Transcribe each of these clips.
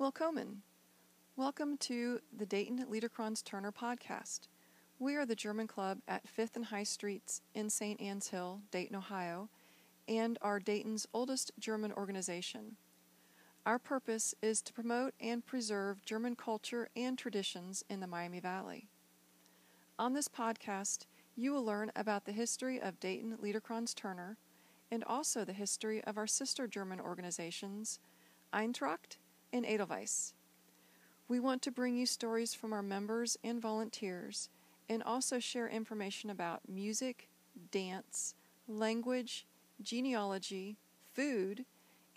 Willkommen. Welcome to the Dayton Liederkranz Turner podcast. We are the German club at 5th and High Streets in St. Anne's Hill, Dayton, Ohio, and are Dayton's oldest German organization. Our purpose is to promote and preserve German culture and traditions in the Miami Valley. On this podcast, you will learn about the history of Dayton Liederkranz Turner and also the history of our sister German organizations, Eintracht and Edelweiss. We want to bring you stories from our members and volunteers and also share information about music, dance, language, genealogy, food,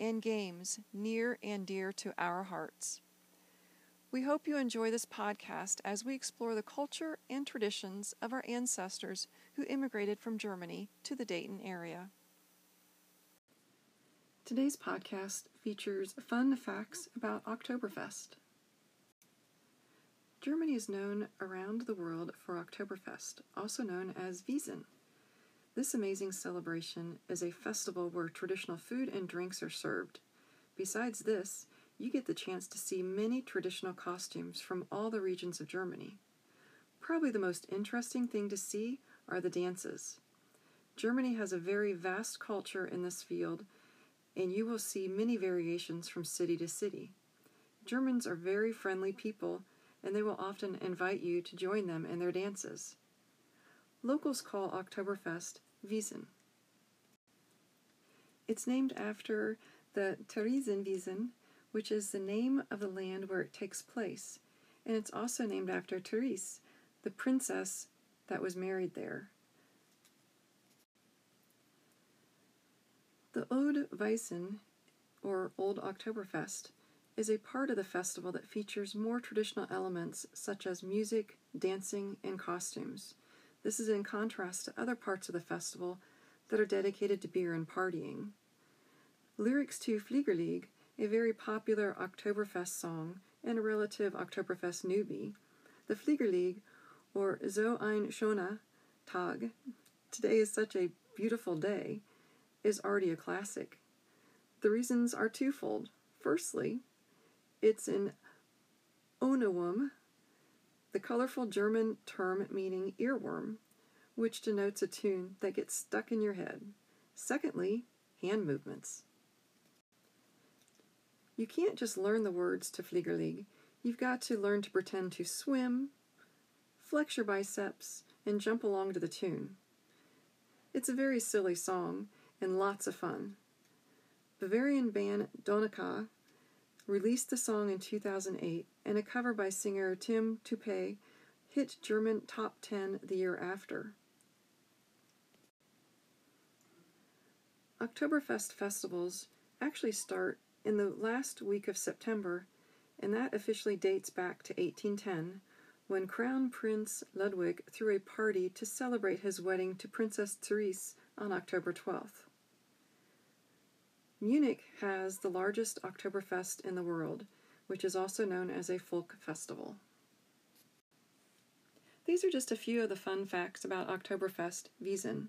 and games near and dear to our hearts. We hope you enjoy this podcast as we explore the culture and traditions of our ancestors who immigrated from Germany to the Dayton area. Today's podcast features fun facts about Oktoberfest. Germany is known around the world for Oktoberfest, also known as Wiesn. This amazing celebration is a festival where traditional food and drinks are served. Besides this, you get the chance to see many traditional costumes from all the regions of Germany. Probably the most interesting thing to see are the dances. Germany has a very vast culture in this field and you will see many variations from city to city. Germans are very friendly people, and they will often invite you to join them in their dances. Locals call Oktoberfest Wiesn. It's named after the Theresienwiesen, which is the name of the land where it takes place, and it's also named after Therese, the princess that was married there. The Oide Wiesn, or Old Oktoberfest, is a part of the festival that features more traditional elements such as music, dancing, and costumes. This is in contrast to other parts of the festival that are dedicated to beer and partying. Lyrics to Fliegerlied, a very popular Oktoberfest song and a relative Oktoberfest newbie, the Fliegerlied, or So ein schöner Tag, today is such a beautiful day, is already a classic. The reasons are twofold. Firstly, it's an Ohrwurm, the colorful German term meaning earworm, which denotes a tune that gets stuck in your head. Secondly, hand movements. You can't just learn the words to Fliegerlied. You've got to learn to pretend to swim, flex your biceps, and jump along to the tune. It's a very silly song, and lots of fun. Bavarian band Donikkl released the song in 2008, and a cover by singer Tim Toupet hit German top 10 the year after. Oktoberfest festivals actually start in the last week of September, and that officially dates back to 1810 when Crown Prince Ludwig threw a party to celebrate his wedding to Princess Therese on October 12th. Munich has the largest Oktoberfest in the world, which is also known as a folk festival. These are just a few of the fun facts about Oktoberfest Wiesn.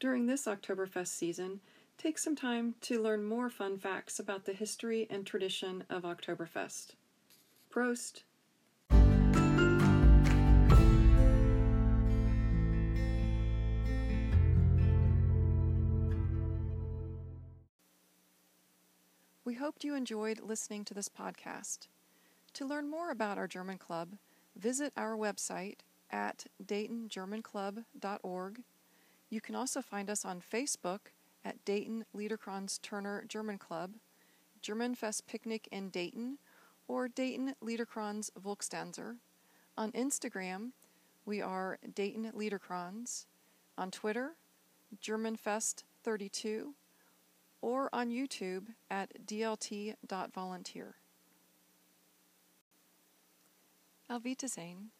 During this Oktoberfest season, take some time to learn more fun facts about the history and tradition of Oktoberfest. Prost! We hoped you enjoyed listening to this podcast. To learn more about our German Club, visit our website at daytongermanclub.org. You can also find us on Facebook at Dayton Liederkranz Turner German Club, Germanfest Picnic in Dayton, or Dayton Liederkranz Volkstanzer. On Instagram, we are Dayton Liederkranz. On Twitter, Germanfest32 or on YouTube at dlt.volunteer. Auf Wiedersehen.